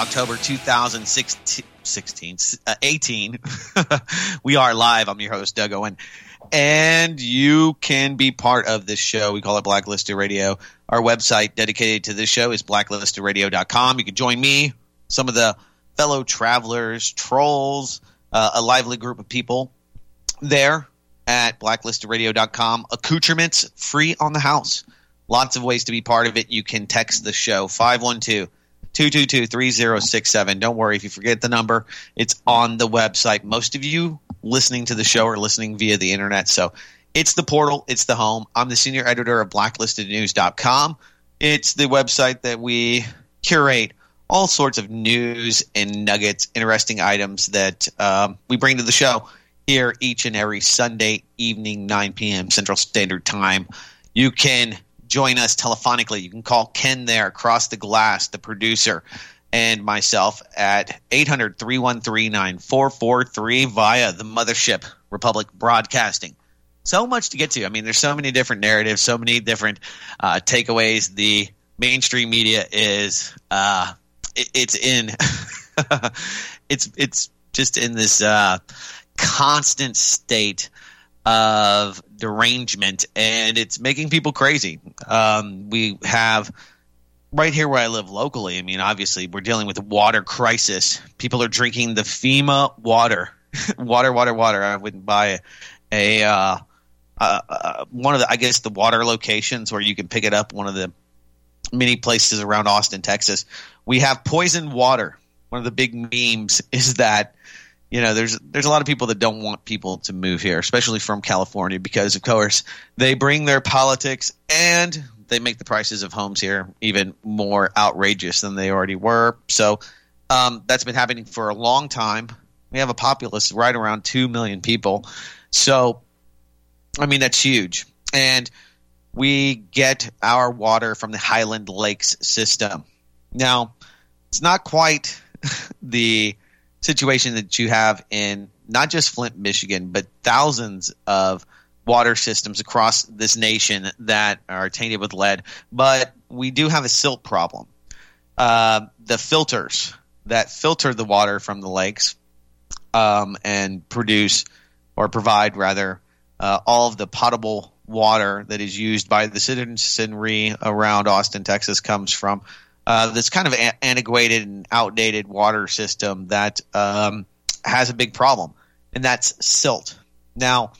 October 2016. 16, uh, 18. we are live. I'm your host, Doug Owen. And you can be part of this show. We call it Blacklisted Radio. Our website dedicated to this show is blacklistedradio.com. You can join me, some of the fellow travelers, trolls, uh, a lively group of people there at blacklistedradio.com. Accoutrements free on the house. Lots of ways to be part of it. You can text the show 512 222 3067. Don't worry if you forget the number, it's on the website. Most of you listening to the show are listening via the internet. So it's the portal, it's the home. I'm the senior editor of blacklistednews.com. It's the website that we curate all sorts of news and nuggets, interesting items that um, we bring to the show here each and every Sunday evening, 9 p.m. Central Standard Time. You can join us telephonically. You can call Ken there across the glass, the producer, and myself at 800 313 9443 via the mothership, Republic Broadcasting. So much to get to. I mean, there's so many different narratives, so many different uh, takeaways. The mainstream media is uh, it, it's in it's it's just in this uh, constant state of derangement, and it's making people crazy. Um, we have right here where I live locally. I mean, obviously, we're dealing with a water crisis. People are drinking the FEMA water, water, water, water. I wouldn't buy a, a uh, uh, uh, one of the, I guess, the water locations where you can pick it up. One of the many places around Austin, Texas. We have poison water. One of the big memes is that you know there's there's a lot of people that don't want people to move here especially from california because of course they bring their politics and they make the prices of homes here even more outrageous than they already were. So um, that's been happening for a long time. We have a populace right around 2 million people. So i mean that's huge. And we get our water from the highland lakes system. Now it's not quite the situation that you have in not just Flint, Michigan, but thousands of water systems across this nation that are tainted with lead. But we do have a silt problem. Uh, the filters that filter the water from the lakes um, and produce or provide rather uh, all of the potable water that is used by the citizenry around Austin, Texas, comes from uh, this kind of a- antiquated and outdated water system that um, has a big problem, and that's silt. Now,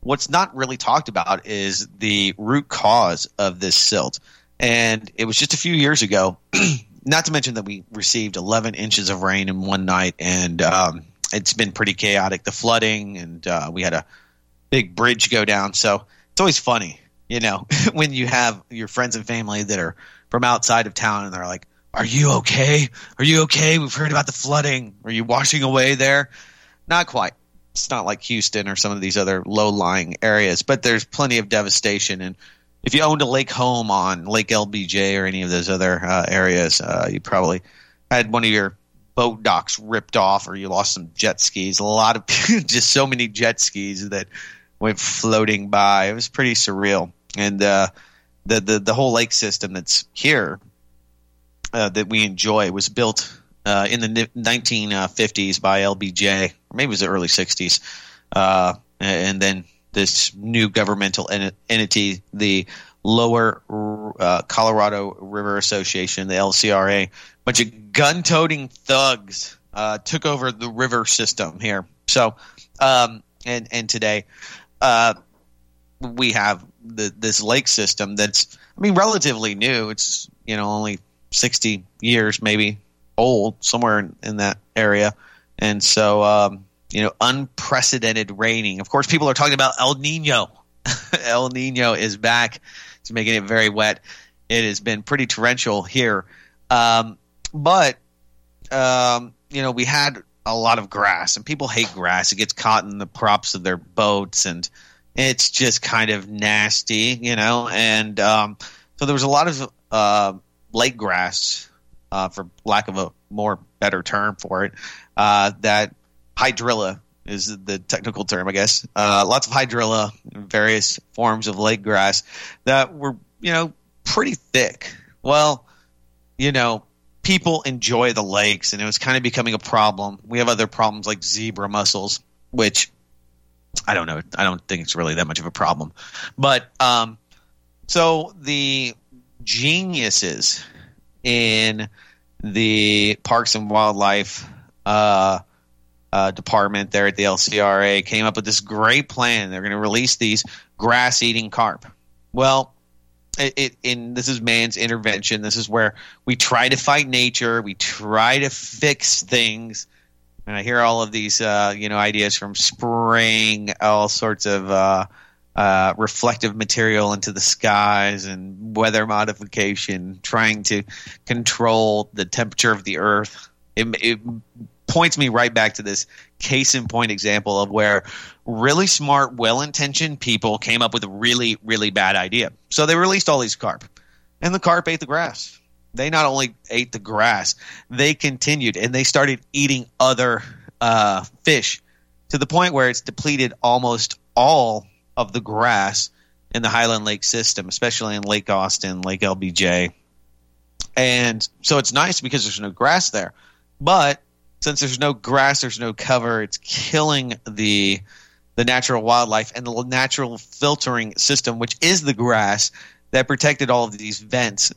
what's not really talked about is the root cause of this silt. And it was just a few years ago, not to mention that we received 11 inches of rain in one night, and um, it's been pretty chaotic. The flooding, and uh, we had a big bridge go down. So it's always funny, you know, when you have your friends and family that are from outside of town and they're like, Are you okay? Are you okay? We've heard about the flooding. Are you washing away there? Not quite. It's not like Houston or some of these other low lying areas, but there's plenty of devastation. And if you owned a lake home on Lake LBJ or any of those other uh, areas, uh, you probably had one of your boat docks ripped off or you lost some jet skis. A lot of just so many jet skis that went floating by. It was pretty surreal. And uh, the the the whole lake system that's here uh, that we enjoy was built uh, in the 1950s by LBJ, or maybe it was the early 60s, uh, and then this new governmental en- entity, the Lower uh, Colorado River Association, the LCRA, a bunch of gun-toting thugs uh, took over the river system here. So, um, and and today uh, we have the, this lake system that's, I mean, relatively new. It's you know only sixty years, maybe old, somewhere in, in that area, and so um, you know unprecedented raining. Of course, people are talking about El Nino. El Nino is back. It's making it very wet. It has been pretty torrential here, um, but um, you know we had a lot of grass, and people hate grass. It gets caught in the props of their boats and it's just kind of nasty, you know. And um, so there was a lot of uh, lake grass, uh, for lack of a more better term for it, uh, that hydrilla is the technical term, I guess. Uh, lots of hydrilla, various forms of lake grass that were, you know, pretty thick. Well, you know, people enjoy the lakes, and it was kind of becoming a problem. We have other problems like zebra mussels, which I don't know. I don't think it's really that much of a problem. But um, so the geniuses in the Parks and Wildlife uh, uh, department there at the LCRA came up with this great plan. They're going to release these grass eating carp. Well, it, it, in this is man's intervention. This is where we try to fight nature. We try to fix things. And I hear all of these, uh, you know, ideas from spraying all sorts of uh, uh, reflective material into the skies and weather modification, trying to control the temperature of the earth. It, it points me right back to this case in point example of where really smart, well intentioned people came up with a really, really bad idea. So they released all these carp, and the carp ate the grass. They not only ate the grass, they continued and they started eating other uh, fish to the point where it's depleted almost all of the grass in the Highland Lake system, especially in Lake Austin, Lake LBJ. And so it's nice because there's no grass there. But since there's no grass, there's no cover, it's killing the the natural wildlife and the natural filtering system, which is the grass that protected all of these vents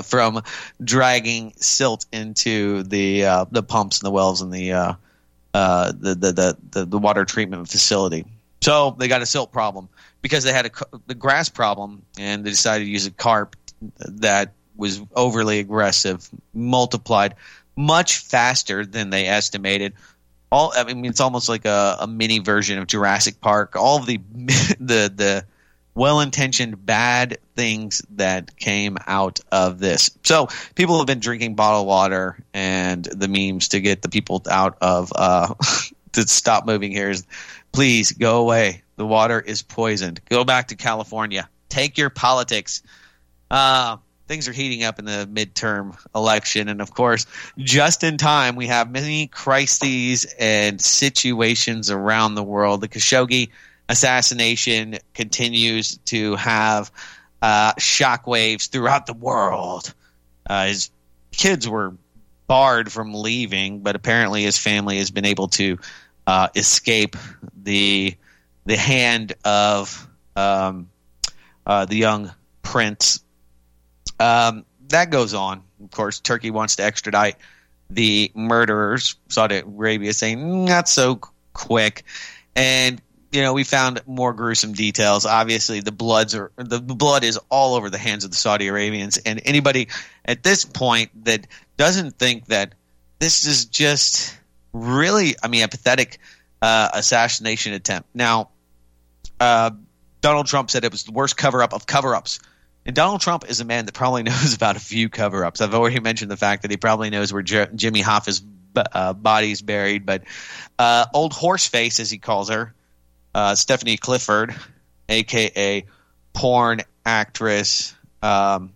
from dragging silt into the uh, the pumps and the wells and the, uh, uh, the, the, the the water treatment facility. So they got a silt problem because they had a the grass problem, and they decided to use a carp that was overly aggressive, multiplied much faster than they estimated. All I mean, it's almost like a, a mini version of Jurassic Park. All of the the the well-intentioned bad things that came out of this. So people have been drinking bottled water and the memes to get the people out of uh, to stop moving here is please go away. The water is poisoned. Go back to California. Take your politics. Uh, things are heating up in the midterm election. And of course, just in time, we have many crises and situations around the world. The Khashoggi assassination continues to have uh, shockwaves throughout the world. Uh, his kids were barred from leaving, but apparently his family has been able to uh, escape the the hand of um, uh, the young prince um, that goes on. Of course, Turkey wants to extradite the murderers. Saudi Arabia saying not so quick, and you know we found more gruesome details. Obviously, the bloods are the blood is all over the hands of the Saudi Arabians, and anybody at this point that doesn't think that this is just really, I mean, a pathetic uh, assassination attempt. Now, uh, Donald Trump said it was the worst cover up of cover ups and Donald Trump is a man that probably knows about a few cover ups. I've already mentioned the fact that he probably knows where Jimmy Hoffa's uh, body's buried, but uh, old horseface, as he calls her, uh, Stephanie Clifford, aka porn actress. Um,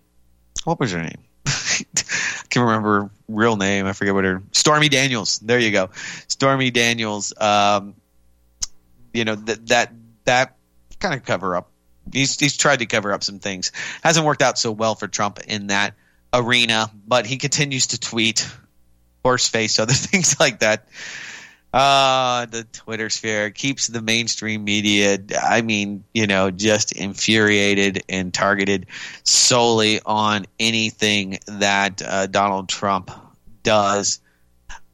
what was her name? I can't remember her real name. I forget what her Stormy Daniels. There you go, Stormy Daniels. Um, you know that that that kind of cover up he's he's tried to cover up some things. Hasn't worked out so well for Trump in that arena, but he continues to tweet, horseface, other things like that. Uh, the Twitter sphere keeps the mainstream media, I mean, you know, just infuriated and targeted solely on anything that uh, Donald Trump does.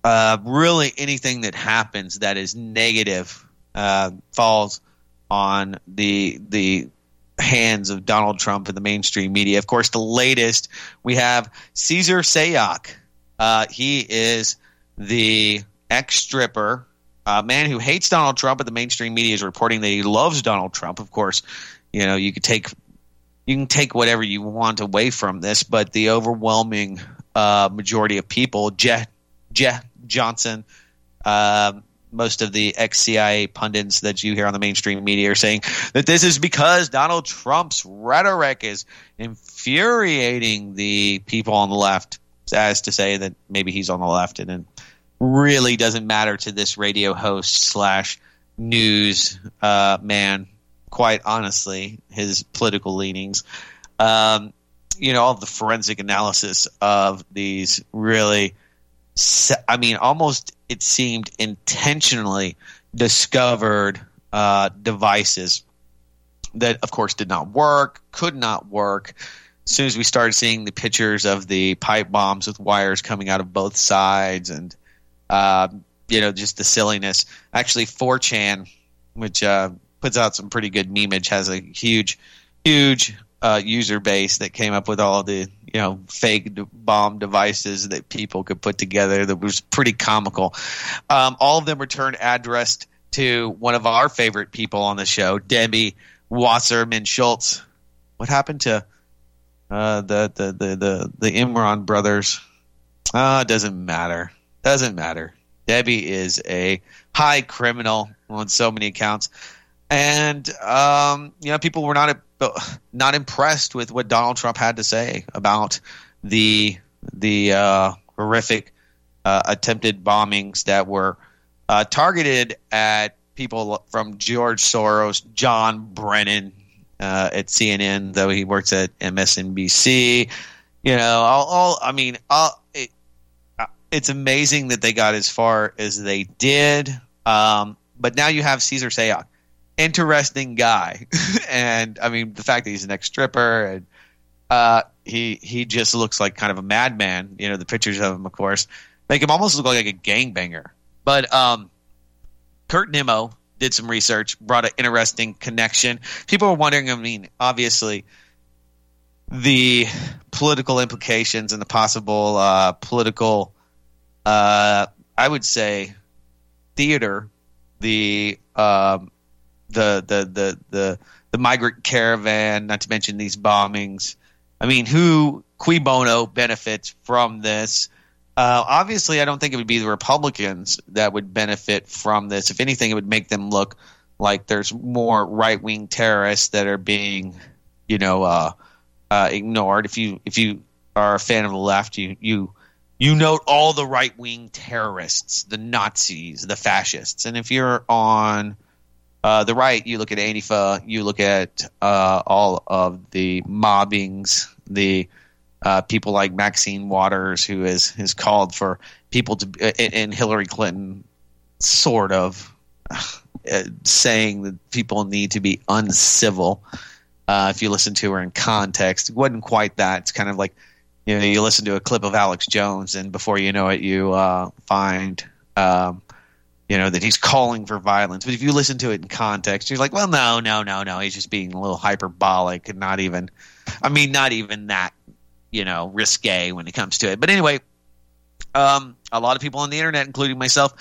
Uh, really, anything that happens that is negative uh, falls on the the hands of Donald Trump and the mainstream media. Of course, the latest we have Cesar Sayoc. Uh, he is the ex stripper, a man who hates Donald Trump, but the mainstream media is reporting that he loves Donald Trump. Of course, you know you could take you can take whatever you want away from this, but the overwhelming uh, majority of people, Jeff Jeff Johnson, um, most of the ex CIA pundits that you hear on the mainstream media are saying that this is because Donald Trump's rhetoric is infuriating the people on the left, as to say that maybe he's on the left and it really doesn't matter to this radio host slash news uh, man. Quite honestly, his political leanings. Um, you know all the forensic analysis of these really i mean almost it seemed intentionally discovered uh, devices that of course did not work could not work as soon as we started seeing the pictures of the pipe bombs with wires coming out of both sides and uh, you know just the silliness actually 4chan which uh, puts out some pretty good memeage has a huge huge uh, user base that came up with all the you know fake bomb devices that people could put together that was pretty comical. Um, all of them returned addressed to one of our favorite people on the show, Debbie Wasserman Schultz. What happened to uh, the, the the the the Imran brothers? Uh, doesn't matter. Doesn't matter. Debbie is a high criminal on so many accounts, and um, you know people were not not impressed with what Donald Trump had to say about the the uh, horrific uh, attempted bombings that were uh, targeted at people from George Soros, John Brennan uh, at CNN, though he works at MSNBC. You know, all, all I mean, all, it, it's amazing that they got as far as they did. Um, but now you have Cesar Sayoc interesting guy, and I mean the fact that he's an ex stripper and uh, he he just looks like kind of a madman. You know the pictures of him, of course, make him almost look like a gangbanger. But um, Kurt Nimmo did some research, brought an interesting connection. People are wondering. I mean, obviously, the political implications and the possible uh, political, uh, I would say, theater. The um, the the the the the migrant caravan, not to mention these bombings. I mean, who cui bono benefits from this? Uh, obviously, I don't think it would be the Republicans that would benefit from this. If anything, it would make them look like there's more right wing terrorists that are being, you know, uh, uh, ignored. If you if you are a fan of the left, you you you note all the right wing terrorists, the Nazis, the fascists, and if you're on uh, the right, you look at Antifa, you look at uh, all of the mobbings, the uh, people like Maxine Waters, who has, called for people to, and Hillary Clinton, sort of uh, saying that people need to be uncivil. Uh, if you listen to her in context, it wasn't quite that. It's kind of like, you know, you listen to a clip of Alex Jones, and before you know it, you uh, find um, you know that he's calling for violence. But if you listen to it in context you're like well no no no no he's just being a little hyperbolic and not even i mean not even that you know risque when it comes to it. But anyway um, a lot of people on the internet including myself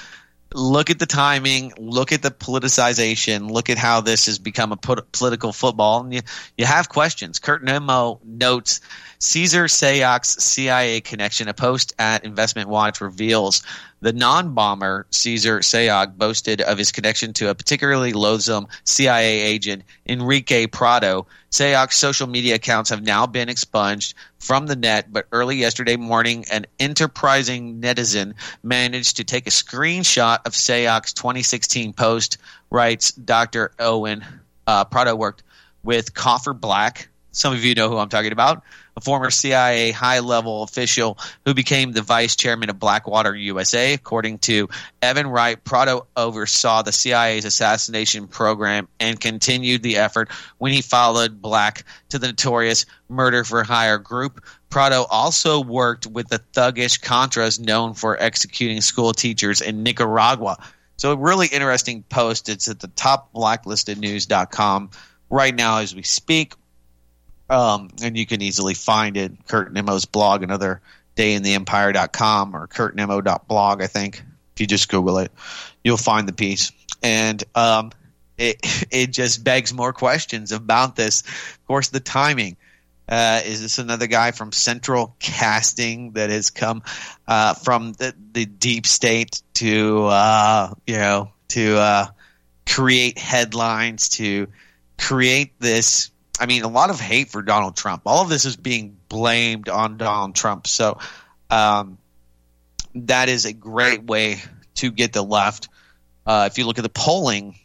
look at the timing look at the politicization look at how this has become a political football and you, you have questions. Kurt nimmo notes cesar sayoc's cia connection a post at investment watch reveals the non bomber Cesar Sayoc boasted of his connection to a particularly loathsome CIA agent, Enrique Prado. Sayoc's social media accounts have now been expunged from the net, but early yesterday morning, an enterprising netizen managed to take a screenshot of Sayoc's 2016 post, writes Dr. Owen. Uh, Prado worked with Cofer Black. Some of you know who I'm talking about a former CIA high level official who became the vice chairman of Blackwater USA. According to Evan Wright, Prado oversaw the CIA's assassination program and continued the effort when he followed Black to the notorious murder for hire group. Prado also worked with the thuggish Contras known for executing school teachers in Nicaragua. So, a really interesting post. It's at the top blacklistednews.com right now as we speak. Um, and you can easily find it. Kurt Nimmo's blog, another dayintheempire.com or kurt kurtnimmo.blog, I think. If you just Google it, you'll find the piece. And um, it, it just begs more questions about this. Of course, the timing. Uh, is this another guy from Central Casting that has come uh, from the, the, deep state to uh, you know to uh, create headlines to create this I mean, a lot of hate for Donald Trump. All of this is being blamed on Donald Trump. So um, that is a great way to get the left. Uh, if you look at the polling,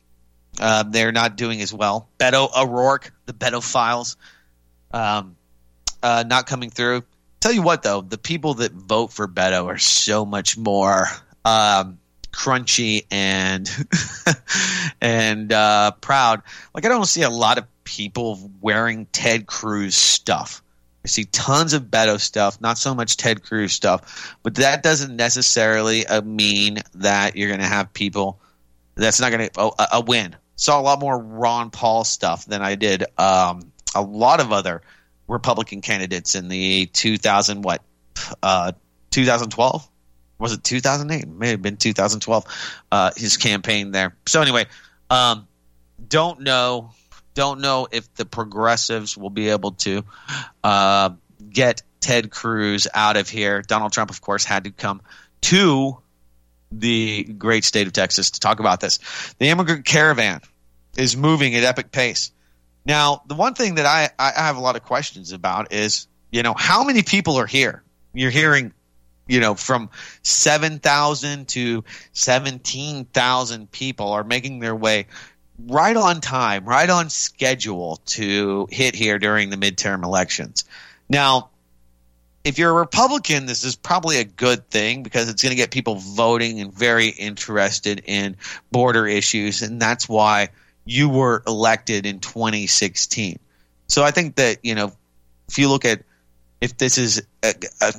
uh, they're not doing as well. Beto O'Rourke, the Beto Files. Um, uh, not coming through. Tell you what, though, the people that vote for Beto are so much more um, crunchy and and uh, proud. Like I don't see a lot of people wearing Ted Cruz stuff. I see tons of Beto stuff, not so much Ted Cruz stuff, but that doesn't necessarily uh, mean that you're going to have people. That's not going to oh, a, win. Saw a lot more Ron Paul stuff than I did um, a lot of other Republican candidates in the 2000 what uh, 2012 was it 2008? May have been 2012. Uh, his campaign there. So anyway, um, don't know, don't know if the progressives will be able to uh, get Ted Cruz out of here. Donald Trump, of course, had to come to the great state of Texas to talk about this. The immigrant caravan is moving at epic pace. Now, the one thing that I, I have a lot of questions about is, you know, how many people are here? You're hearing you know, from 7,000 to 17,000 people are making their way right on time, right on schedule to hit here during the midterm elections. Now, if you're a Republican, this is probably a good thing because it's going to get people voting and very interested in border issues. And that's why you were elected in 2016. So I think that, you know, if you look at if this is a, a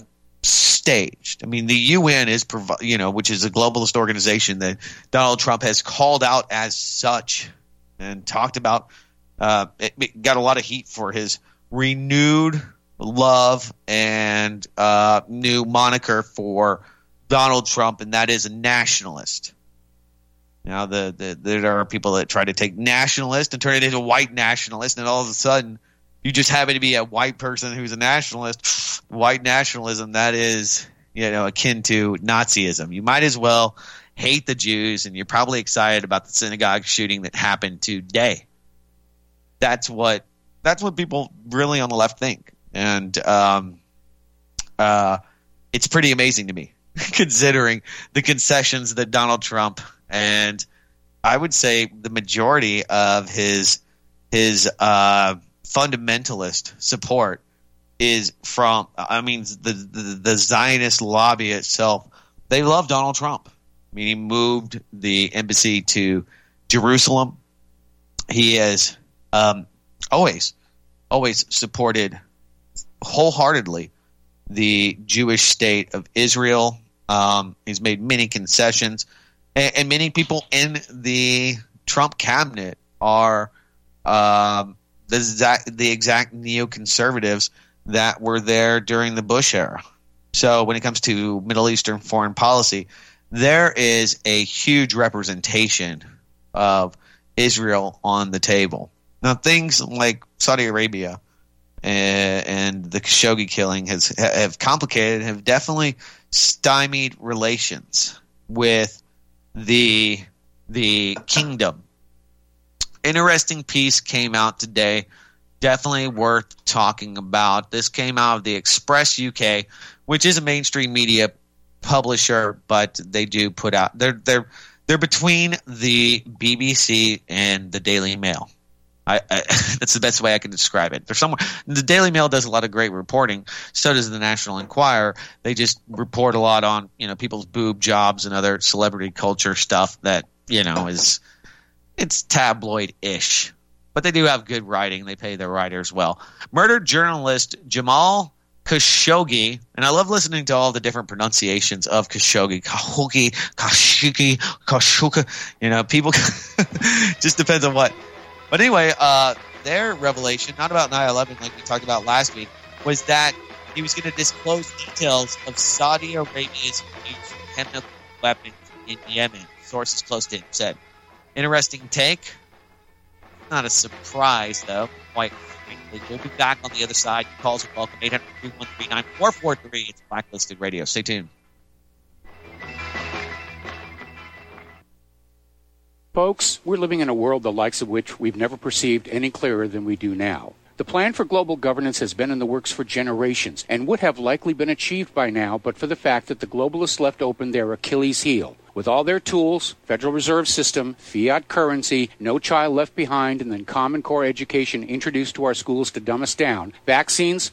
staged. I mean, the UN is, you know, which is a globalist organization that Donald Trump has called out as such and talked about. Uh, it, it got a lot of heat for his renewed love and uh, new moniker for Donald Trump, and that is a nationalist. Now, the, the, there are people that try to take nationalist and turn it into white nationalist, and all of a sudden, you just happen to be a white person who's a nationalist, white nationalism that is, you know, akin to Nazism. You might as well hate the Jews, and you're probably excited about the synagogue shooting that happened today. That's what that's what people really on the left think, and um, uh, it's pretty amazing to me considering the concessions that Donald Trump and I would say the majority of his his uh, fundamentalist support is from I mean the, the, the Zionist lobby itself. They love Donald Trump. I mean, he moved the embassy to Jerusalem. He has um, always always supported wholeheartedly the Jewish state of Israel. Um, he's made many concessions, and, and, many people in the Trump cabinet are um, the exact, the exact neoconservatives that were there during the Bush era. So when it comes to Middle Eastern foreign policy, there is a huge representation of Israel on the table. Now, things like Saudi Arabia and, and the Khashoggi killing has have complicated, have definitely stymied relations with the the kingdom interesting piece came out today. Definitely worth talking about. This came out of the Express UK, which is a mainstream media publisher, but they do put out they're they're they're between the BBC and the Daily Mail. I, I, that's the best way I can describe it. There's somewhere the Daily Mail does a lot of great reporting. So does the National Enquirer. They just report a lot on you know people's boob jobs and other celebrity culture stuff that you know is it's tabloid ish, but they do have good writing. They pay their writers well. Murdered journalist Jamal Khashoggi, and I love listening to all the different pronunciations of Khashoggi, Khashoggi, Khashoggi, Khashoggi. You know, people just depends on what. But anyway, uh, their revelation, not about 9/11 like we talked about last week, was that he was going to disclose details of Saudi Arabia's use of chemical weapons in Yemen. Sources close to him said. Interesting take. Not a surprise, though, quite frankly. We'll be back on the other side. Calls are welcome. 800 443 It's Blacklisted Radio. Stay tuned. Folks, we're living in a world the likes of which we've never perceived any clearer than we do now. The plan for global governance has been in the works for generations and would have likely been achieved by now but for the fact that the globalists left open their Achilles heel. With all their tools, Federal Reserve System, fiat currency, no child left behind, and then Common Core education introduced to our schools to dumb us down, vaccines,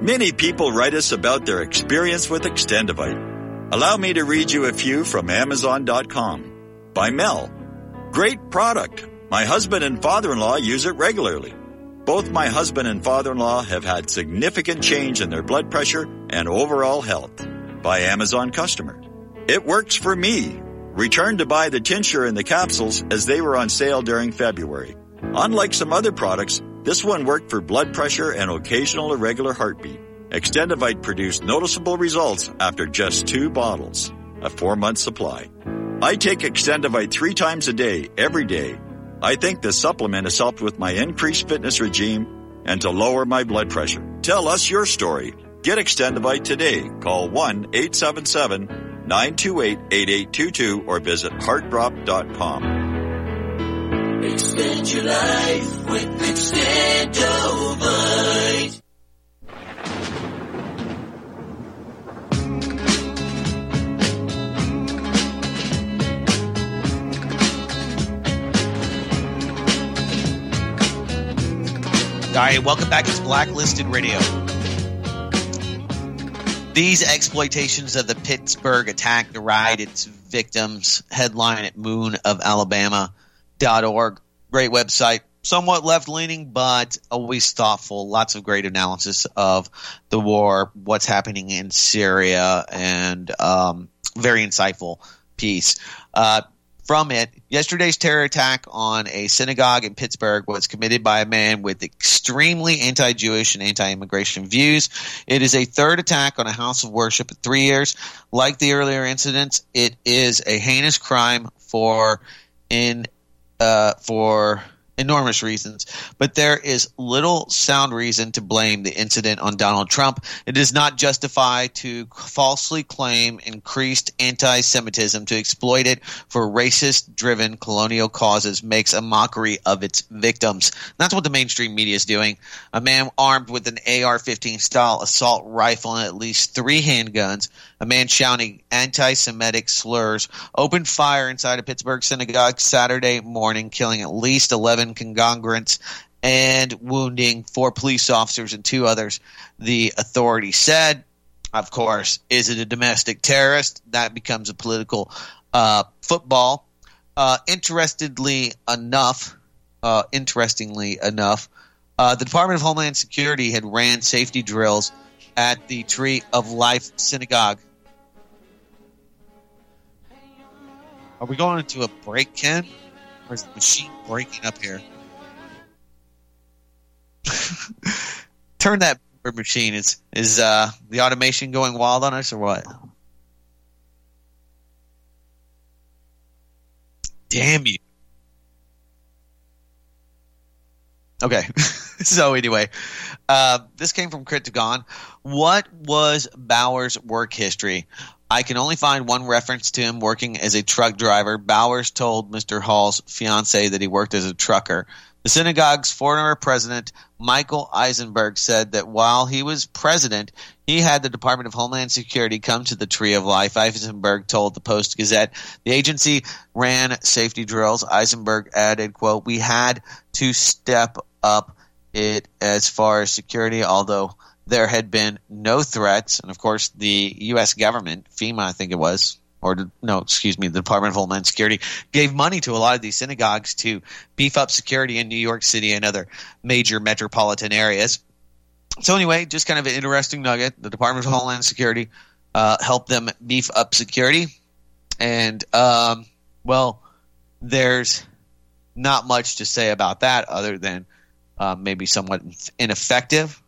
Many people write us about their experience with Extendovite. Allow me to read you a few from Amazon.com. By Mel. Great product. My husband and father-in-law use it regularly. Both my husband and father-in-law have had significant change in their blood pressure and overall health. By Amazon customer. It works for me. Returned to buy the tincture and the capsules as they were on sale during February. Unlike some other products, this one worked for blood pressure and occasional irregular heartbeat. Extendovite produced noticeable results after just two bottles, a four month supply. I take Extendovite three times a day, every day. I think the supplement has helped with my increased fitness regime and to lower my blood pressure. Tell us your story. Get Extendovite today. Call 1-877-928-8822 or visit heartdrop.com. Extend your life with Extendovite. All right, welcome back. It's Blacklisted Radio. These exploitations of the Pittsburgh attack deride its victims. Headline at moonofalabama.org. Great website. Somewhat left leaning, but always thoughtful. Lots of great analysis of the war, what's happening in Syria, and um, very insightful piece. Uh, from it, yesterday's terror attack on a synagogue in Pittsburgh was committed by a man with extremely anti Jewish and anti immigration views. It is a third attack on a house of worship in three years. Like the earlier incidents, it is a heinous crime for in uh, for enormous reasons, but there is little sound reason to blame the incident on Donald Trump. It does not justify to falsely claim increased anti Semitism to exploit it for racist driven colonial causes makes a mockery of its victims. That's what the mainstream media is doing. A man armed with an AR 15 style assault rifle and at least three handguns, a man shouting anti Semitic slurs, opened fire inside a Pittsburgh synagogue Saturday morning, killing at least 11 congregants and wounding four police officers and two others, the authorities said. Of course, is it a domestic terrorist? That becomes a political uh, football. Uh, interestedly enough, uh, interestingly enough, uh, the Department of Homeland Security had ran safety drills at the Tree of Life Synagogue. Are we going into a break, Ken? Or is the machine breaking up here? Turn that machine. Is is uh, the automation going wild on us or what? Damn you! Okay. so anyway, uh, this came from Cryptogon. What was Bowers' work history? I can only find one reference to him working as a truck driver. Bowers told Mr. Hall's fiance that he worked as a trucker. The synagogue's former president, Michael Eisenberg, said that while he was president, he had the Department of Homeland Security come to the Tree of Life. Eisenberg told the Post Gazette the agency ran safety drills. Eisenberg added, quote, we had to step up it as far as security, although there had been no threats. And of course, the U.S. government, FEMA, I think it was, or no, excuse me, the Department of Homeland Security gave money to a lot of these synagogues to beef up security in New York City and other major metropolitan areas. So anyway, just kind of an interesting nugget. The Department of Homeland Security uh, helped them beef up security, and um, well, there's not much to say about that other than uh, maybe somewhat ineffective.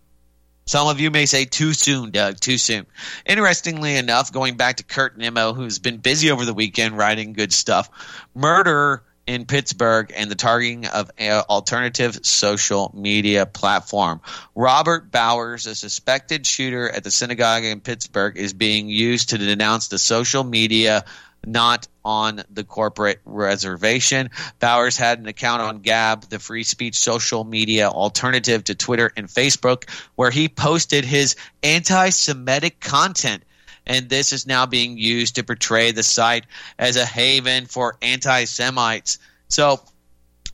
Some of you may say too soon, Doug, too soon. Interestingly enough, going back to Kurt Nimmo, who's been busy over the weekend writing good stuff, murder in Pittsburgh and the targeting of alternative social media platform. Robert Bowers, a suspected shooter at the synagogue in Pittsburgh, is being used to denounce the social media not on the corporate reservation. Bowers had an account on Gab, the free speech social media alternative to Twitter and Facebook, where he posted his anti Semitic content. And this is now being used to portray the site as a haven for anti Semites. So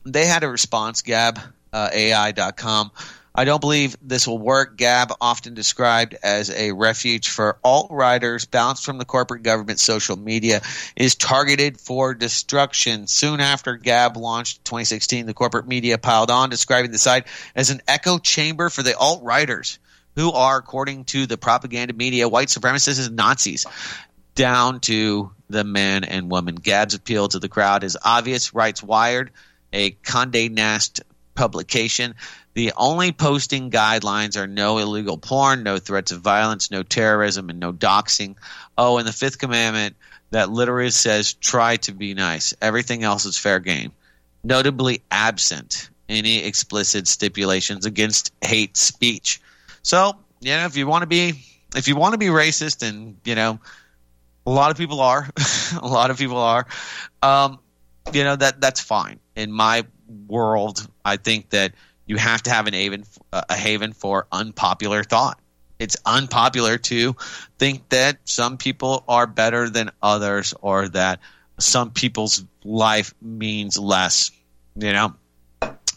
they had a response, Gab, uh, AI.com. I don't believe this will work. Gab, often described as a refuge for alt writers bounced from the corporate government social media, is targeted for destruction. Soon after Gab launched in 2016, the corporate media piled on, describing the site as an echo chamber for the alt writers, who are, according to the propaganda media, white supremacists and Nazis down to the men and women. Gab's appeal to the crowd is obvious, writes Wired, a Condé Nast publication. The only posting guidelines are no illegal porn, no threats of violence, no terrorism, and no doxing. Oh, and the fifth commandment that literally says try to be nice. Everything else is fair game. Notably absent any explicit stipulations against hate speech. So, you know, if you want to be if you want to be racist and, you know, a lot of people are, a lot of people are, um, you know, that that's fine. In my world, I think that you have to have an haven, a haven for unpopular thought. It's unpopular to think that some people are better than others or that some people's life means less. You know,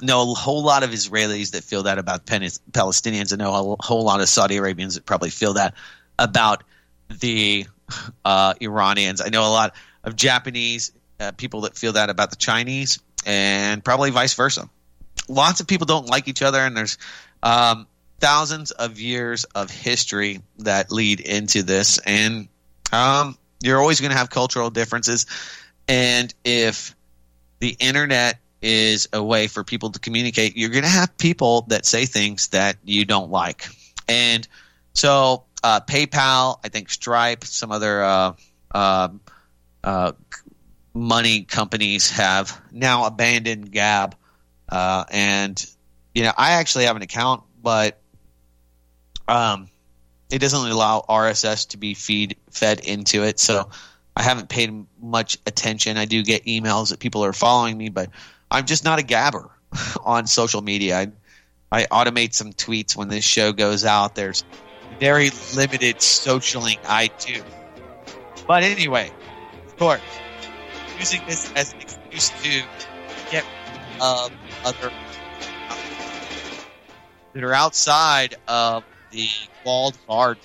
know a whole lot of Israelis that feel that about Palestinians. I know a whole lot of Saudi Arabians that probably feel that about the uh, Iranians. I know a lot of Japanese uh, people that feel that about the Chinese, and probably vice versa lots of people don't like each other, and there's um, thousands of years of history that lead into this, and um, you're always going to have cultural differences. And if the internet is a way for people to communicate, you're going to have people that say things that you don't like. And so, uh, PayPal, I think Stripe, some other uh, uh, uh money companies have now abandoned Gab uh, and you know, I actually have an account, but um, it doesn't allow RSS to be feed fed into it. So I haven't paid much attention. I do get emails that people are following me, but I'm just not a gabber on social media. I, I automate some tweets when this show goes out. There's very limited socialing I do. But anyway, of course, using this as an excuse to get um, other that are outside of the walled garden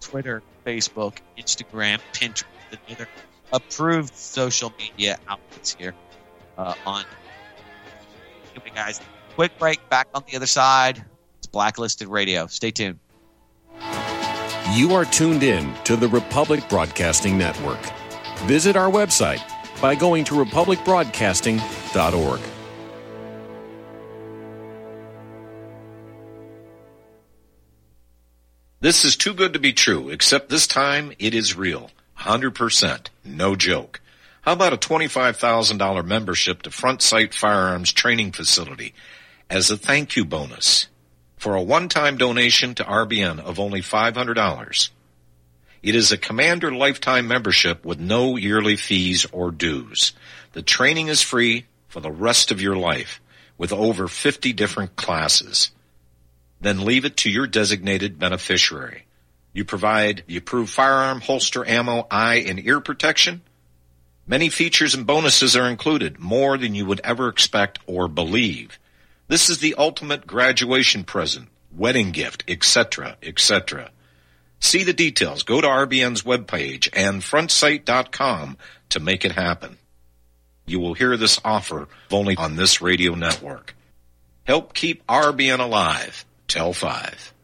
Twitter, Facebook, Instagram, Pinterest, and other approved social media outlets here uh, on. Anyway, guys, quick break. Back on the other side. It's Blacklisted Radio. Stay tuned. You are tuned in to the Republic Broadcasting Network. Visit our website by going to republicbroadcasting.org. This is too good to be true, except this time it is real. 100%. No joke. How about a $25,000 membership to Front Sight Firearms Training Facility? as a thank you bonus for a one-time donation to RBN of only $500. It is a Commander lifetime membership with no yearly fees or dues. The training is free for the rest of your life with over 50 different classes. Then leave it to your designated beneficiary. You provide the approved firearm, holster, ammo, eye, and ear protection. Many features and bonuses are included, more than you would ever expect or believe. This is the ultimate graduation present, wedding gift, etc., etc. See the details. Go to RBN's webpage and frontsight.com to make it happen. You will hear this offer only on this radio network. Help keep RBN alive. Tell 5.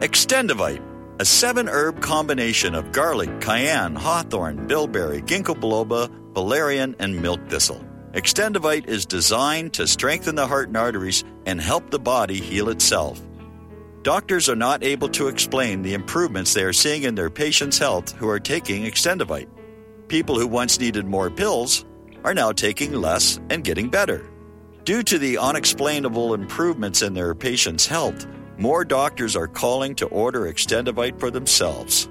Extendovite, a seven herb combination of garlic, cayenne, hawthorn, bilberry, ginkgo biloba, valerian, and milk thistle. Extendovite is designed to strengthen the heart and arteries and help the body heal itself. Doctors are not able to explain the improvements they are seeing in their patients' health who are taking Extendovite. People who once needed more pills are now taking less and getting better. Due to the unexplainable improvements in their patients' health, more doctors are calling to order Extendovite for themselves.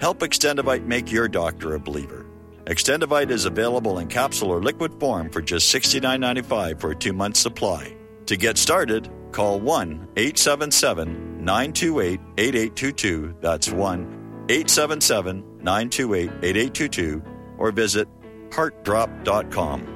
Help Extendovite make your doctor a believer. Extendovite is available in capsule or liquid form for just $69.95 for a two month supply. To get started, call 1 877 928 8822. That's 1 877 928 8822 or visit heartdrop.com.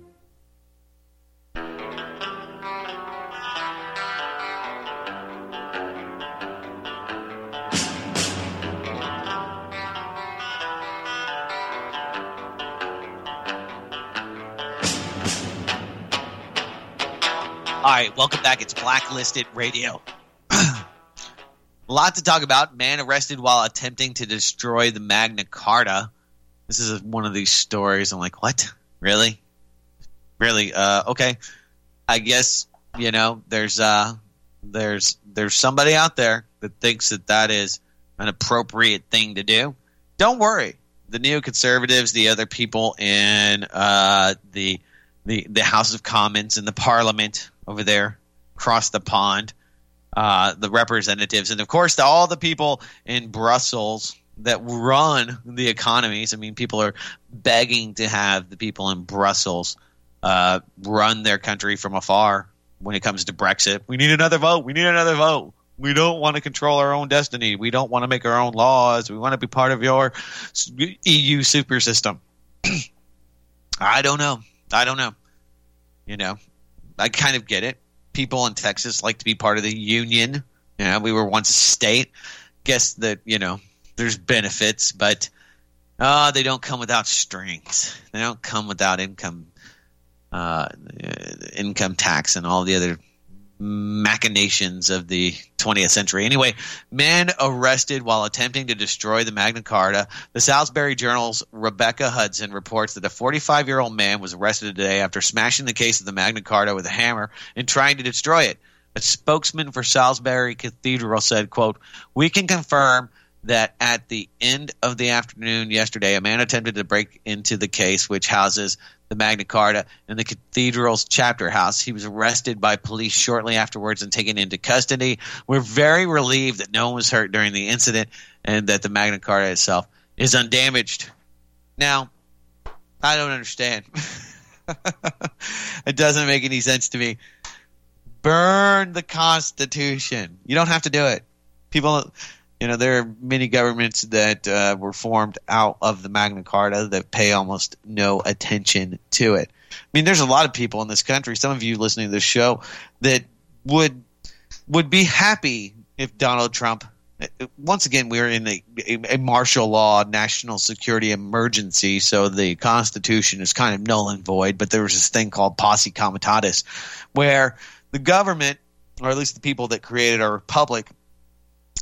Right, welcome back. It's Blacklisted Radio. A lot to talk about. Man arrested while attempting to destroy the Magna Carta. This is one of these stories. I'm like, what? Really? Really? Uh, okay. I guess you know there's uh there's there's somebody out there that thinks that that is an appropriate thing to do. Don't worry. The neoconservatives, the other people in uh, the the the House of Commons and the Parliament over there across the pond, uh, the representatives, and of course the, all the people in Brussels that run the economies. I mean, people are begging to have the people in Brussels uh, run their country from afar when it comes to Brexit. We need another vote. We need another vote. We don't want to control our own destiny. We don't want to make our own laws. We want to be part of your EU super system. I don't know. I don't know. You know, I kind of get it. People in Texas like to be part of the union. You know, we were once a state. Guess that you know there's benefits, but uh, they don't come without strings. They don't come without income, uh, income tax, and all the other machinations of the 20th century. Anyway, man arrested while attempting to destroy the Magna Carta. The Salisbury Journal's Rebecca Hudson reports that a 45 year old man was arrested today after smashing the case of the Magna Carta with a hammer and trying to destroy it. A spokesman for Salisbury Cathedral said, quote, We can confirm that at the end of the afternoon yesterday, a man attempted to break into the case, which houses the Magna Carta in the cathedral's chapter house. He was arrested by police shortly afterwards and taken into custody. We're very relieved that no one was hurt during the incident and that the Magna Carta itself is undamaged. Now, I don't understand. it doesn't make any sense to me. Burn the Constitution. You don't have to do it. People, you know, there are many governments that uh, were formed out of the Magna Carta that pay almost no attention to it. I mean, there's a lot of people in this country, some of you listening to this show, that would would be happy if Donald Trump once again, we're in a, a, martial law, national security emergency, so the Constitution is kind of null and void. But there was this thing called posse comitatus, where the government, or at least the people that created our republic,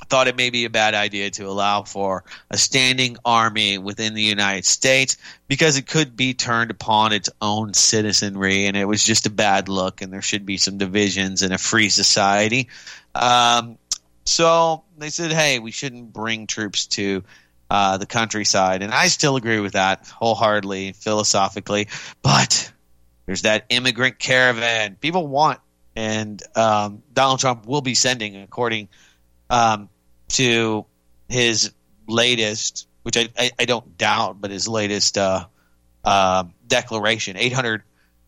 thought it may be a bad idea to allow for a standing army within the United States because it could be turned upon its own citizenry, and it was just a bad look, and there should be some divisions in a free society. Um, so they said, hey, we shouldn't bring troops to uh, the countryside. And I still agree with that wholeheartedly, philosophically. But there's that immigrant caravan people want. And um, Donald Trump will be sending, according um, to his latest, which I, I, I, don't doubt, but his latest uh, uh, declaration 800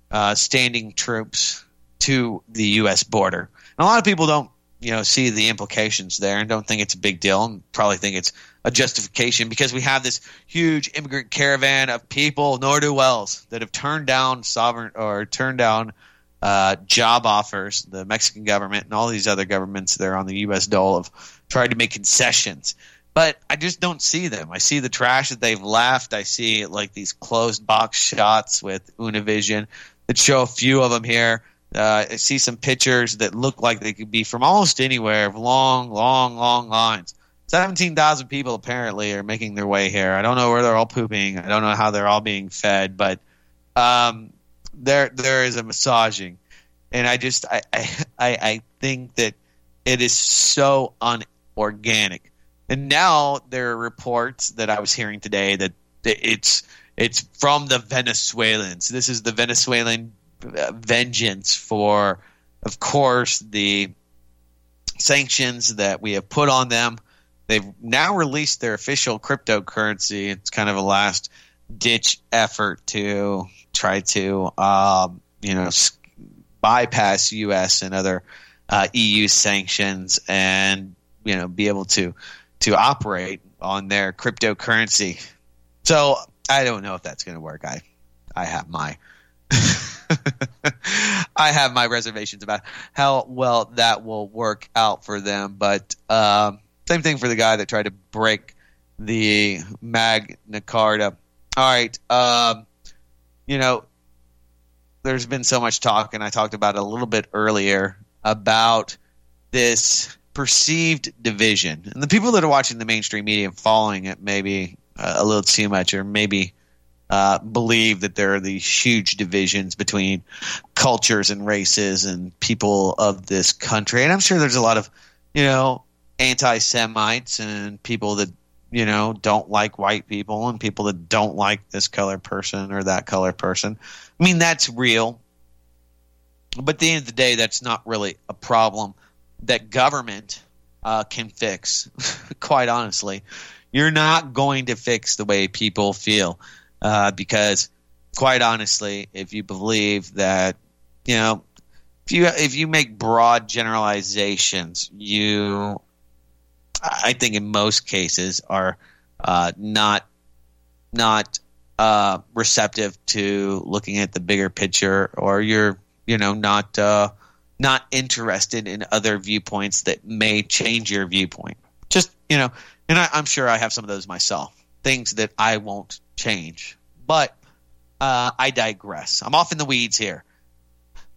uh, standing troops to the U.S. border. And a lot of people don't you know see the implications there and don't think it's a big deal and probably think it's a justification because we have this huge immigrant caravan of people nor do wells that have turned down sovereign or turned down uh, job offers the mexican government and all these other governments that are on the us dole have tried to make concessions but i just don't see them i see the trash that they've left i see like these closed box shots with univision that show a few of them here uh, I see some pictures that look like they could be from almost anywhere of long, long, long lines. 17,000 people apparently are making their way here. I don't know where they're all pooping. I don't know how they're all being fed, but um, there there is a massaging, and I just I, I I think that it is so unorganic. And now there are reports that I was hearing today that it's it's from the Venezuelans. This is the Venezuelan uh, vengeance for, of course, the sanctions that we have put on them. They've now released their official cryptocurrency. It's kind of a last ditch effort to try to, um, you know, bypass U.S. and other uh, EU sanctions and you know be able to to operate on their cryptocurrency. So I don't know if that's going to work. I I have my I have my reservations about how well that will work out for them. But um, same thing for the guy that tried to break the Magna Carta. All right. Um, you know, there's been so much talk, and I talked about it a little bit earlier about this perceived division. And the people that are watching the mainstream media and following it maybe uh, a little too much, or maybe uh, believe that there are these huge divisions between cultures and races and people of this country. And I'm sure there's a lot of, you know, anti Semites and people that, you know, don't like white people and people that don't like this color person or that color person. I mean, that's real. But at the end of the day, that's not really a problem that government uh, can fix, quite honestly. You're not going to fix the way people feel uh, because quite honestly, if you believe that, you know, if you if you make broad generalizations, you, I think in most cases are uh, not not uh, receptive to looking at the bigger picture, or you're you know not uh, not interested in other viewpoints that may change your viewpoint. Just you know, and I, I'm sure I have some of those myself. Things that I won't change. But uh, I digress. I'm off in the weeds here.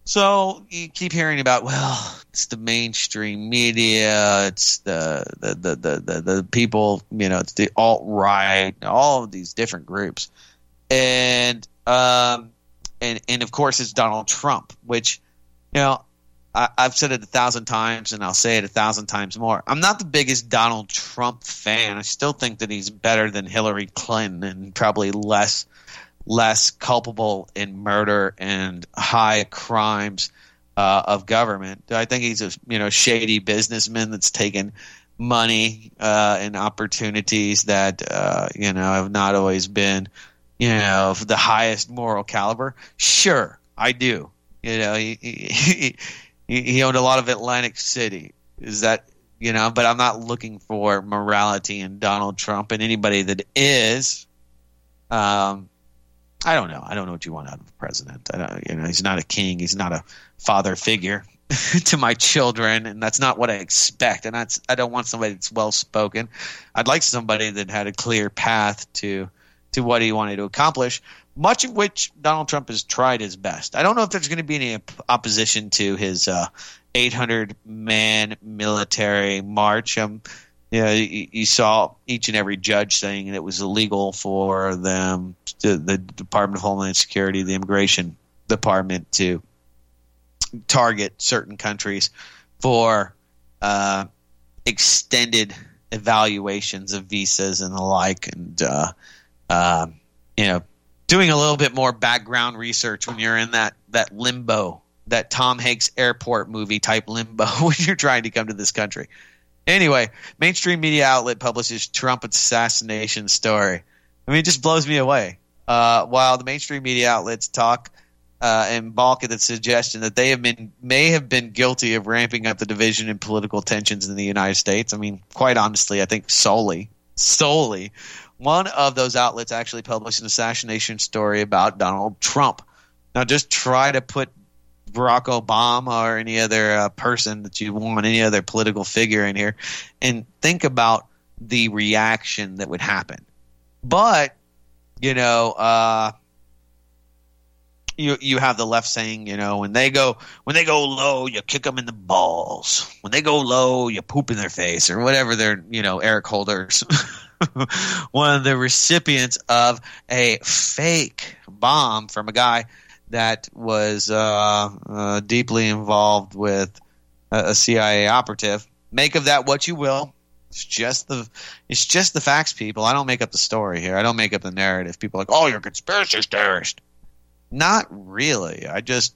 So you keep hearing about, well, it's the mainstream media, it's the the the the, the, people, you know, it's the alt right, all of these different groups, and um, and and of course it's Donald Trump, which you know I, have said it a thousand times, and I'll say it a thousand times more. I'm not the biggest Donald Trump fan. I still think that he's better than Hillary Clinton, and probably less less culpable in murder and high crimes uh, of government. I think he's a you know shady businessman that's taken money uh, and opportunities that uh, you know have not always been you know, of the highest moral caliber? Sure, I do. You know, he he, he, owned a lot of Atlantic City. Is that you know? But I'm not looking for morality in Donald Trump and anybody that is. Um, I don't know. I don't know what you want out of a president. I don't, you know, he's not a king. He's not a father figure to my children, and that's not what I expect. And that's I don't want somebody that's well spoken. I'd like somebody that had a clear path to to what he wanted to accomplish. Much of which Donald Trump has tried his best. I don't know if there's going to be any opposition to his uh, 800 man military march. Um, you, know, you, you, saw each and every judge saying that it was illegal for them, to, the Department of Homeland Security, the Immigration Department, to target certain countries for uh, extended evaluations of visas and the like, and uh, uh, you know, doing a little bit more background research when you're in that that limbo, that Tom Hanks airport movie type limbo when you're trying to come to this country. Anyway, mainstream media outlet publishes Trump assassination story. I mean, it just blows me away. Uh, while the mainstream media outlets talk uh, and balk at the suggestion that they have been may have been guilty of ramping up the division and political tensions in the United States. I mean, quite honestly, I think solely solely one of those outlets actually published an assassination story about Donald Trump. Now, just try to put Barack Obama or any other uh, person that you want, any other political figure in here, and think about the reaction that would happen. But, you know, uh, you you have the left saying, you know, when they go when they go low, you kick them in the balls. When they go low, you poop in their face or whatever. They're you know Eric Holders, one of the recipients of a fake bomb from a guy that was uh, uh, deeply involved with a, a CIA operative. Make of that what you will. It's just the it's just the facts, people. I don't make up the story here. I don't make up the narrative. People are like, oh, you're a conspiracy theorist. Not really. I just,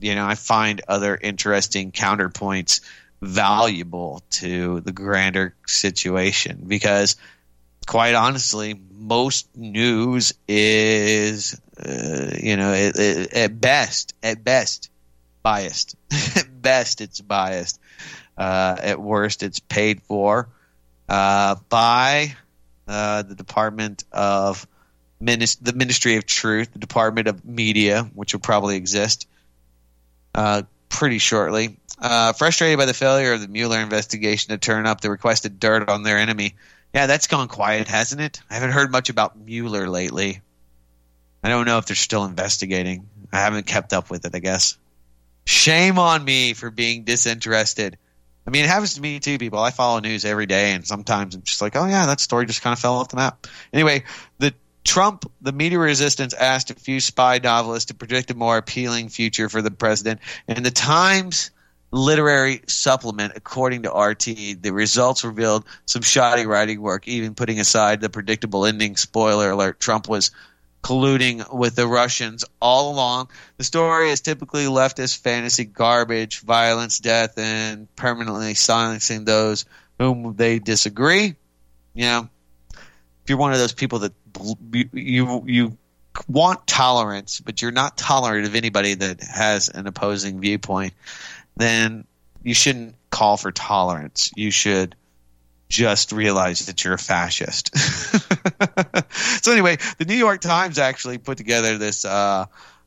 you know, I find other interesting counterpoints valuable to the grander situation because, quite honestly, most news is, uh, you know, it, it, at best, at best, biased. at best, it's biased. Uh, at worst, it's paid for uh, by uh, the Department of the Ministry of Truth, the Department of Media, which will probably exist uh, pretty shortly. Uh, frustrated by the failure of the Mueller investigation to turn up the requested dirt on their enemy. Yeah, that's gone quiet, hasn't it? I haven't heard much about Mueller lately. I don't know if they're still investigating. I haven't kept up with it, I guess. Shame on me for being disinterested. I mean, it happens to me too, people. I follow news every day, and sometimes I'm just like, oh, yeah, that story just kind of fell off the map. Anyway, the Trump, the media resistance, asked a few spy novelists to predict a more appealing future for the president. And the Times literary supplement, according to RT, the results revealed some shoddy writing work, even putting aside the predictable ending. Spoiler alert: Trump was colluding with the Russians all along. The story is typically leftist fantasy garbage, violence, death, and permanently silencing those whom they disagree. You know, if you're one of those people that you you want tolerance, but you're not tolerant of anybody that has an opposing viewpoint, then you shouldn't call for tolerance. You should just realize that you're a fascist. so anyway, the New York Times actually put together this uh,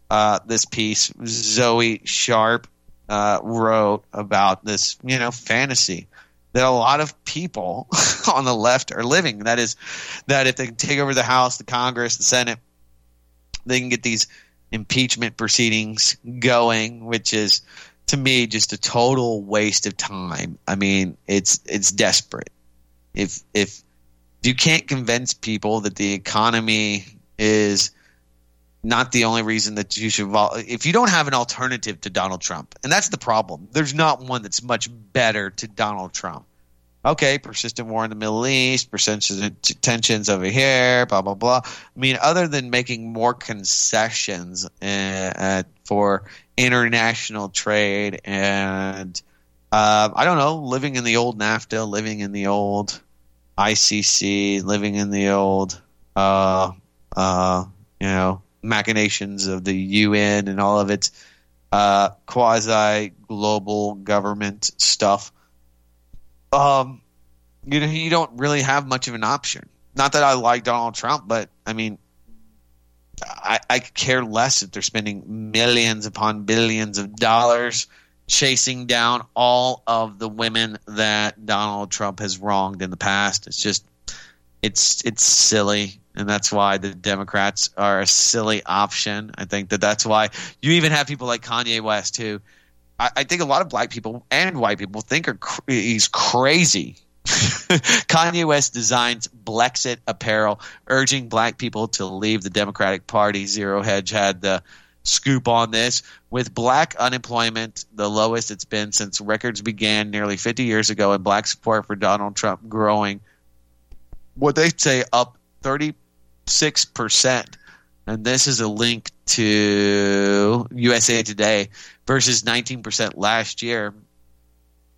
uh, this piece. Zoe Sharp uh, wrote about this, you know, fantasy that a lot of people on the left are living. That is, that if they can take over the House, the Congress, the Senate, they can get these impeachment proceedings going, which is to me just a total waste of time. I mean, it's it's desperate. If if you can't convince people that the economy is not the only reason that you should vol- if you don't have an alternative to Donald Trump and that's the problem. There's not one that's much better to Donald Trump. Okay persistent war in the Middle East persistent tensions over here blah blah blah. I mean other than making more concessions uh, for international trade and uh, I don't know living in the old NAFTA living in the old ICC living in the old uh, uh, you know machinations of the UN and all of its uh, quasi global government stuff. Um, you know, you don't really have much of an option. Not that I like Donald Trump, but I mean, I, I care less if they're spending millions upon billions of dollars chasing down all of the women that Donald Trump has wronged in the past. It's just it's it's silly and that's why the Democrats are a silly option. I think that that's why you even have people like Kanye West who I, think a lot of black people and white people think are he's crazy. Kanye West designs Blexit apparel, urging black people to leave the Democratic Party. Zero Hedge had the scoop on this. With black unemployment the lowest it's been since records began nearly 50 years ago, and black support for Donald Trump growing, what they say up 36%. And this is a link to USA Today versus 19% last year.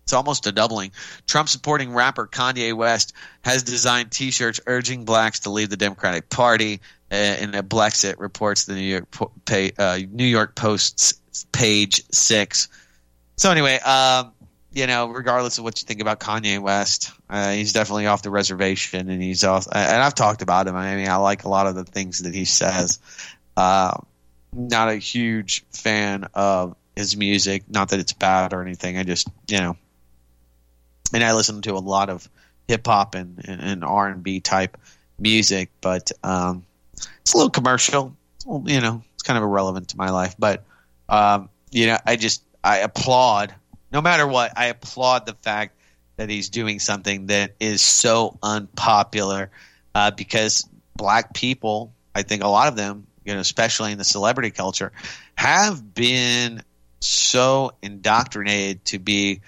It's almost a doubling. Trump supporting rapper Kanye West has designed t shirts urging blacks to leave the Democratic Party. Uh, in a Blexit reports the New York, pay, uh, New York Post's page six. So, anyway, um, you know, regardless of what you think about Kanye West, uh, he's definitely off the reservation, and he's off. And I've talked about him. I mean, I like a lot of the things that he says. Uh, not a huge fan of his music. Not that it's bad or anything. I just, you know, and I listen to a lot of hip hop and, and, and R and B type music, but um, it's a little commercial. Well, you know, it's kind of irrelevant to my life, but um, you know, I just I applaud no matter what, I applaud the fact that he's doing something that is so unpopular uh, because black people, I think a lot of them, you know, especially in the celebrity culture, have been so indoctrinated to be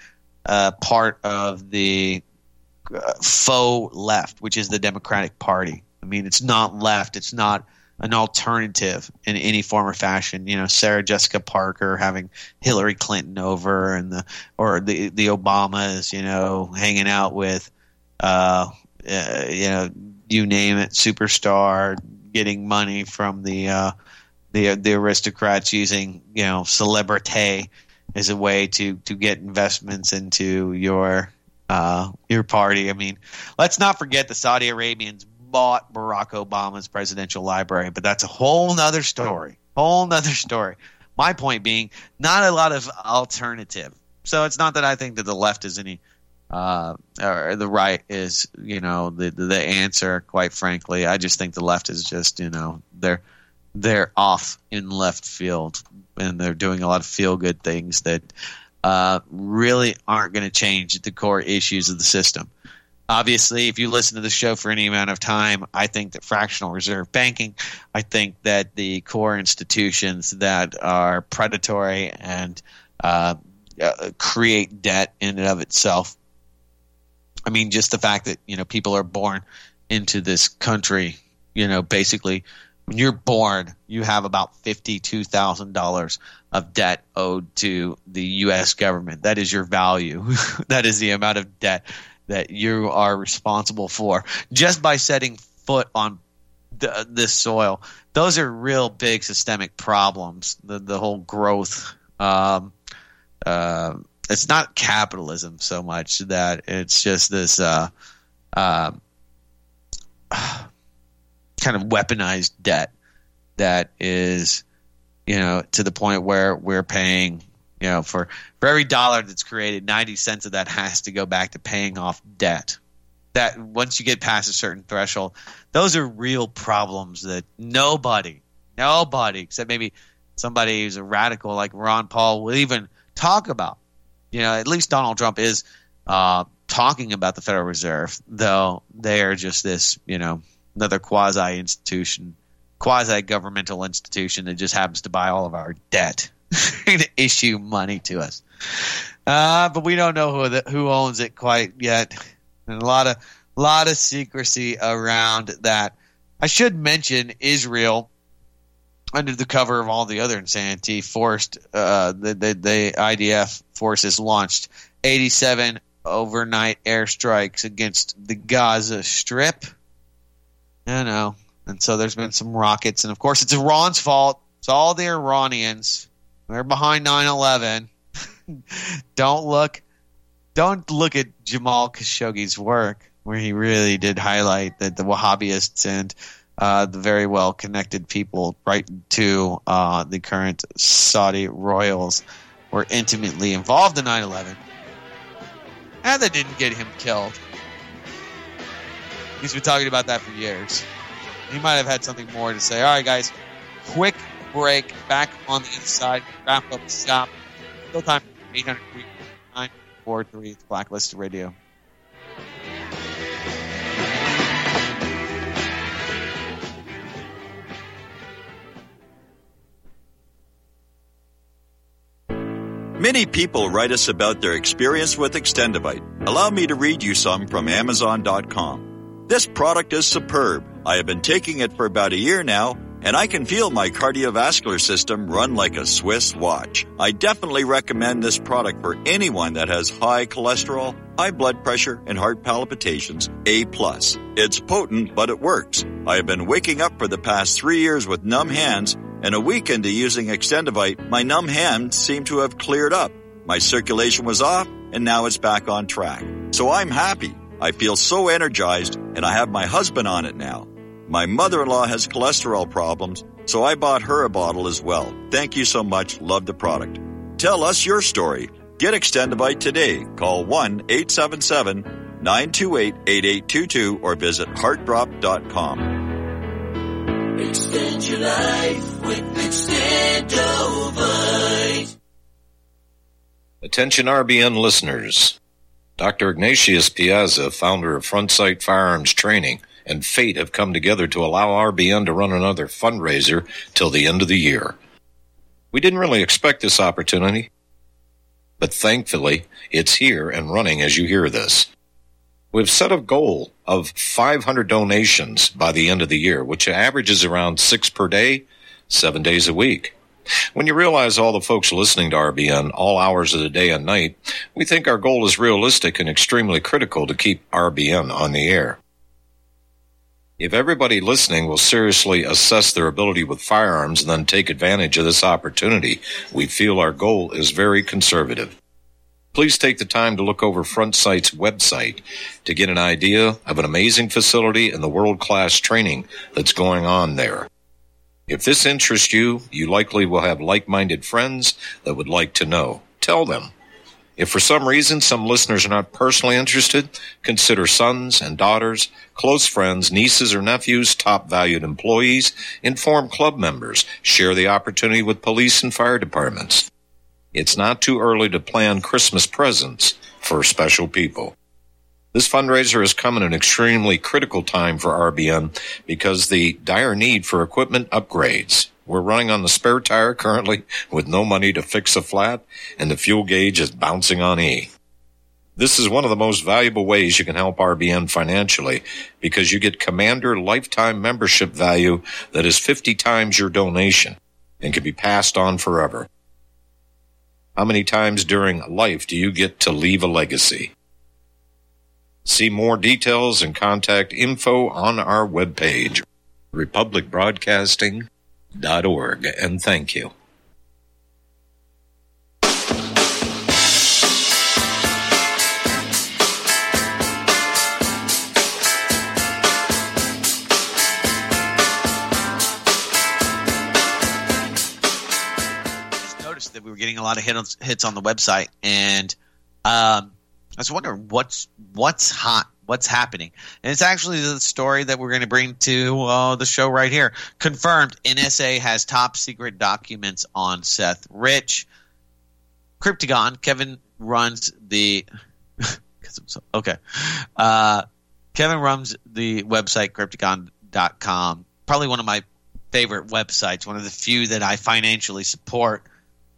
uh, part of the uh, faux left, which is the Democratic Party. I mean, it's not left. It's not an alternative in any form or fashion. You know, Sarah Jessica Parker having Hillary Clinton over, and the or the the Obamas, you know, hanging out with, uh, uh you know, you name it, superstar, getting money from the uh, the the aristocrats using you know celebrity as a way to to get investments into your uh, your party. I mean, let's not forget the Saudi Arabians bought Barack Obama's presidential library, but that's a whole nother story. Whole nother story. My point being, not a lot of alternative. So it's not that I think that the left is any, uh, or the right is, you know, the the answer. Quite frankly, I just think the left is just, you know, they're they're off in left field and they're doing a lot of feel good things that uh, really aren't going to change the core issues of the system. Obviously, if you listen to the show for any amount of time, I think that fractional reserve banking, I think that the core institutions that are predatory and uh, uh, create debt in and of itself. I mean, just the fact that you know people are born into this country, you know, basically when you're born, you have about fifty-two thousand dollars of debt owed to the U.S. government. That is your value. that is the amount of debt that you are responsible for just by setting foot on this soil. Those are real big systemic problems. The the whole growth. Um, uh, it's not capitalism so much that it's just this uh, uh, kind of weaponized debt that is, you know, to the point where we're paying you know, for for every dollar that's created, ninety cents of that has to go back to paying off debt. That once you get past a certain threshold, those are real problems that nobody, nobody except maybe somebody who's a radical like Ron Paul will even talk about. You know, at least Donald Trump is uh, talking about the Federal Reserve, though they are just this, you know, another quasi institution, quasi governmental institution that just happens to buy all of our debt. to issue money to us. Uh, but we don't know who the, who owns it quite yet, and a lot of lot of secrecy around that. I should mention Israel, under the cover of all the other insanity, forced uh, the, the the IDF forces launched 87 overnight airstrikes against the Gaza Strip. I know And so there's been some rockets. And of course, it's Iran's fault. It's all the Iranians. They're behind 9 11. Don't look. Don't look at Jamal Khashoggi's work, where he really did highlight that the Wahhabists and uh, the very well connected people right to uh, the current Saudi royals were intimately involved in 9 11. And that didn't get him killed. He's been talking about that for years. He might have had something more to say. All right, guys, quick break. Back on the inside. Wrap up shop. Still time. 800 943. It's Blacklisted Radio. Many people write us about their experience with Extendovite. Allow me to read you some from Amazon.com. This product is superb. I have been taking it for about a year now, and I can feel my cardiovascular system run like a Swiss watch. I definitely recommend this product for anyone that has high cholesterol, high blood pressure, and heart palpitations. A plus. It's potent, but it works. I have been waking up for the past three years with numb hands and a week into using Extendovite, my numb hands seem to have cleared up. My circulation was off, and now it's back on track. So I'm happy. I feel so energized, and I have my husband on it now. My mother-in-law has cholesterol problems, so I bought her a bottle as well. Thank you so much. Love the product. Tell us your story. Get Extendovite today. Call 1-877-928-8822 or visit heartdrop.com. Extend your life with Extendovite. Attention RBN listeners. Dr. Ignatius Piazza, founder of Front Sight Firearms Training, and Fate have come together to allow RBN to run another fundraiser till the end of the year. We didn't really expect this opportunity, but thankfully it's here and running as you hear this. We've set a goal of 500 donations by the end of the year, which averages around six per day, seven days a week. When you realize all the folks listening to RBN all hours of the day and night, we think our goal is realistic and extremely critical to keep RBN on the air. If everybody listening will seriously assess their ability with firearms and then take advantage of this opportunity, we feel our goal is very conservative. Please take the time to look over Front Sight's website to get an idea of an amazing facility and the world class training that's going on there. If this interests you, you likely will have like minded friends that would like to know. Tell them. If for some reason some listeners are not personally interested, consider sons and daughters, close friends, nieces or nephews, top valued employees, inform club members, share the opportunity with police and fire departments. It's not too early to plan Christmas presents for special people. This fundraiser has come at an extremely critical time for RBN because the dire need for equipment upgrades. We're running on the spare tire currently with no money to fix a flat and the fuel gauge is bouncing on E. This is one of the most valuable ways you can help RBN financially because you get Commander lifetime membership value that is 50 times your donation and can be passed on forever. How many times during life do you get to leave a legacy? See more details and contact info on our webpage, republicbroadcasting.org, and thank you. that we were getting a lot of hits, hits on the website, and um, I was wondering what's what's hot, what's happening, and it's actually the story that we're going to bring to uh, the show right here. Confirmed, NSA has top secret documents on Seth Rich. Cryptogon, Kevin runs the. okay, uh, Kevin runs the website Cryptogon.com. Probably one of my favorite websites, one of the few that I financially support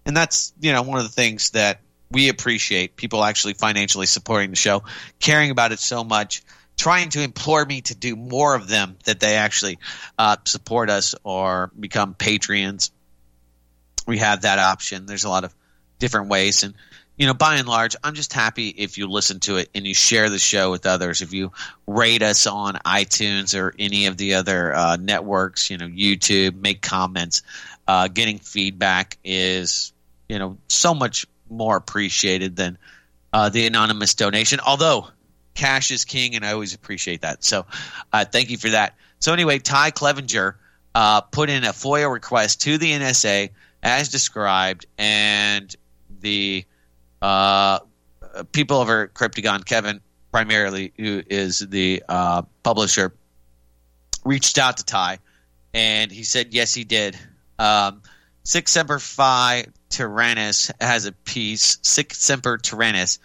and that's you know one of the things that we appreciate people actually financially supporting the show caring about it so much trying to implore me to do more of them that they actually uh, support us or become patrons. we have that option there's a lot of different ways and you know, by and large, I'm just happy if you listen to it and you share the show with others. If you rate us on iTunes or any of the other uh, networks, you know, YouTube, make comments. Uh, getting feedback is, you know, so much more appreciated than uh, the anonymous donation. Although cash is king, and I always appreciate that. So, uh, thank you for that. So, anyway, Ty Clevenger uh, put in a FOIA request to the NSA as described, and the uh, people over Cryptogon, Kevin primarily, who is the uh, publisher, reached out to Ty, and he said yes, he did. Um, Sic Semper Fi Tyrannis has a piece, Sic Semper Tyrannis.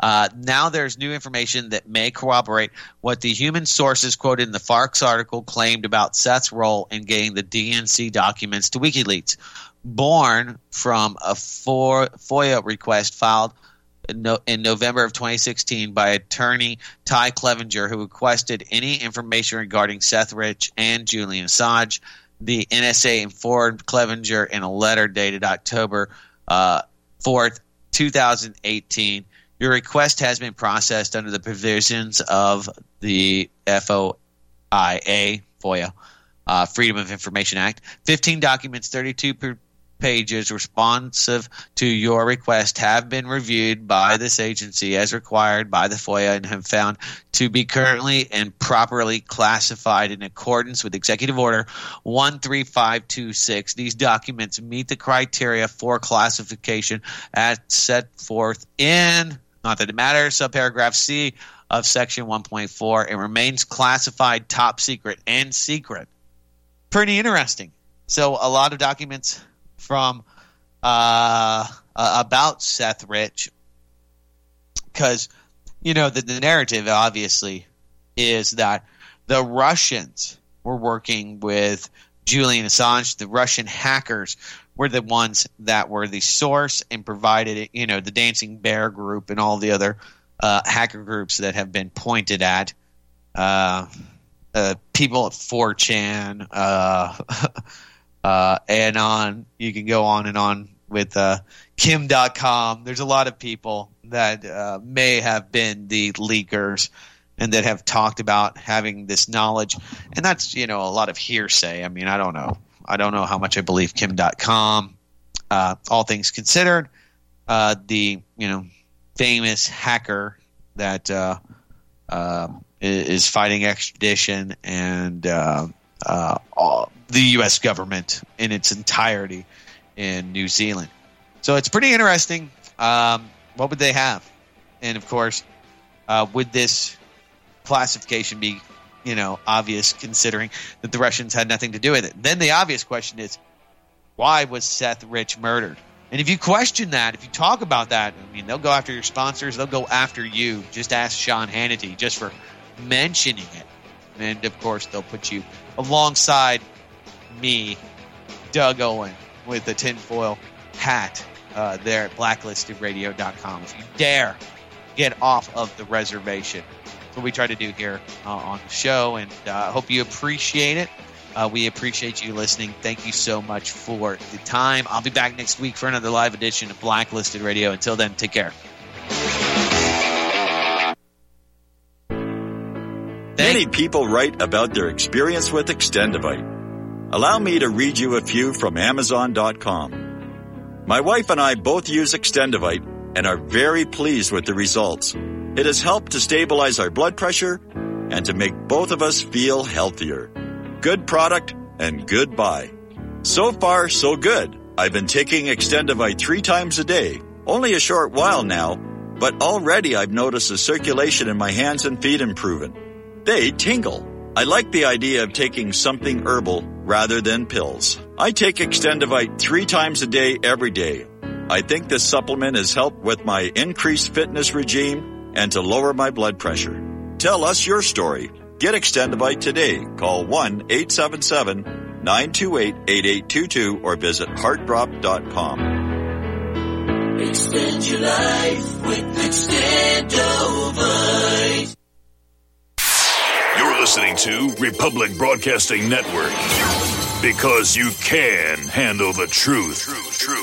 Uh, now there's new information that may corroborate what the human sources quoted in the Farks article claimed about Seth's role in getting the DNC documents to WikiLeaks born from a FOIA request filed in November of 2016 by attorney Ty Clevenger, who requested any information regarding Seth Rich and Julian Assange. The NSA informed Clevenger in a letter dated October uh, 4th, 2018. Your request has been processed under the provisions of the FOIA, FOIA, uh, Freedom of Information Act. 15 documents, 32 per pages responsive to your request have been reviewed by this agency as required by the FOIA and have found to be currently and properly classified in accordance with Executive Order 13526. These documents meet the criteria for classification as set forth in, not that it matters, subparagraph C of Section 1.4. It remains classified top secret and secret. Pretty interesting. So, a lot of documents from uh, about Seth Rich because you know the, the narrative obviously is that the Russians were working with Julian Assange. The Russian hackers were the ones that were the source and provided. You know the Dancing Bear group and all the other uh, hacker groups that have been pointed at. Uh, uh, people at 4chan, uh, uh, and on. You can go on and on with uh, Kim Dotcom. There's a lot of people that uh, may have been the leakers and that have talked about having this knowledge. And that's, you know, a lot of hearsay. I mean, I don't know. I don't know how much I believe Kim Dotcom. Uh, all things considered, uh, the, you know, famous hacker that uh, uh is fighting extradition and uh, all, the U.S. government in its entirety in New Zealand. So it's pretty interesting. Um, what would they have? And of course, uh, would this classification be, you know, obvious considering that the Russians had nothing to do with it? Then the obvious question is, why was Seth Rich murdered? And if you question that, if you talk about that, I mean, they'll go after your sponsors, they'll go after you. Just ask Sean Hannity just for mentioning it. And of course, they'll put you alongside me, Doug Owen, with the tinfoil hat uh, there at blacklistedradio.com. If you dare get off of the reservation, that's what we try to do here uh, on the show, and I uh, hope you appreciate it. Uh, we appreciate you listening. Thank you so much for the time. I'll be back next week for another live edition of Blacklisted Radio. Until then, take care. Many people write about their experience with Extendovite. Allow me to read you a few from Amazon.com. My wife and I both use Extendovite and are very pleased with the results. It has helped to stabilize our blood pressure and to make both of us feel healthier. Good product and good buy. So far, so good. I've been taking Extendovite three times a day, only a short while now, but already I've noticed the circulation in my hands and feet improving. They tingle. I like the idea of taking something herbal rather than pills. I take Extendovite three times a day every day. I think this supplement has helped with my increased fitness regime and to lower my blood pressure. Tell us your story. Get Extendovite today. Call 1-877-928-8822 or visit heartdrop.com. Extend your life with Extendovite. Listening to Republic Broadcasting Network because you can handle the truth. True, true.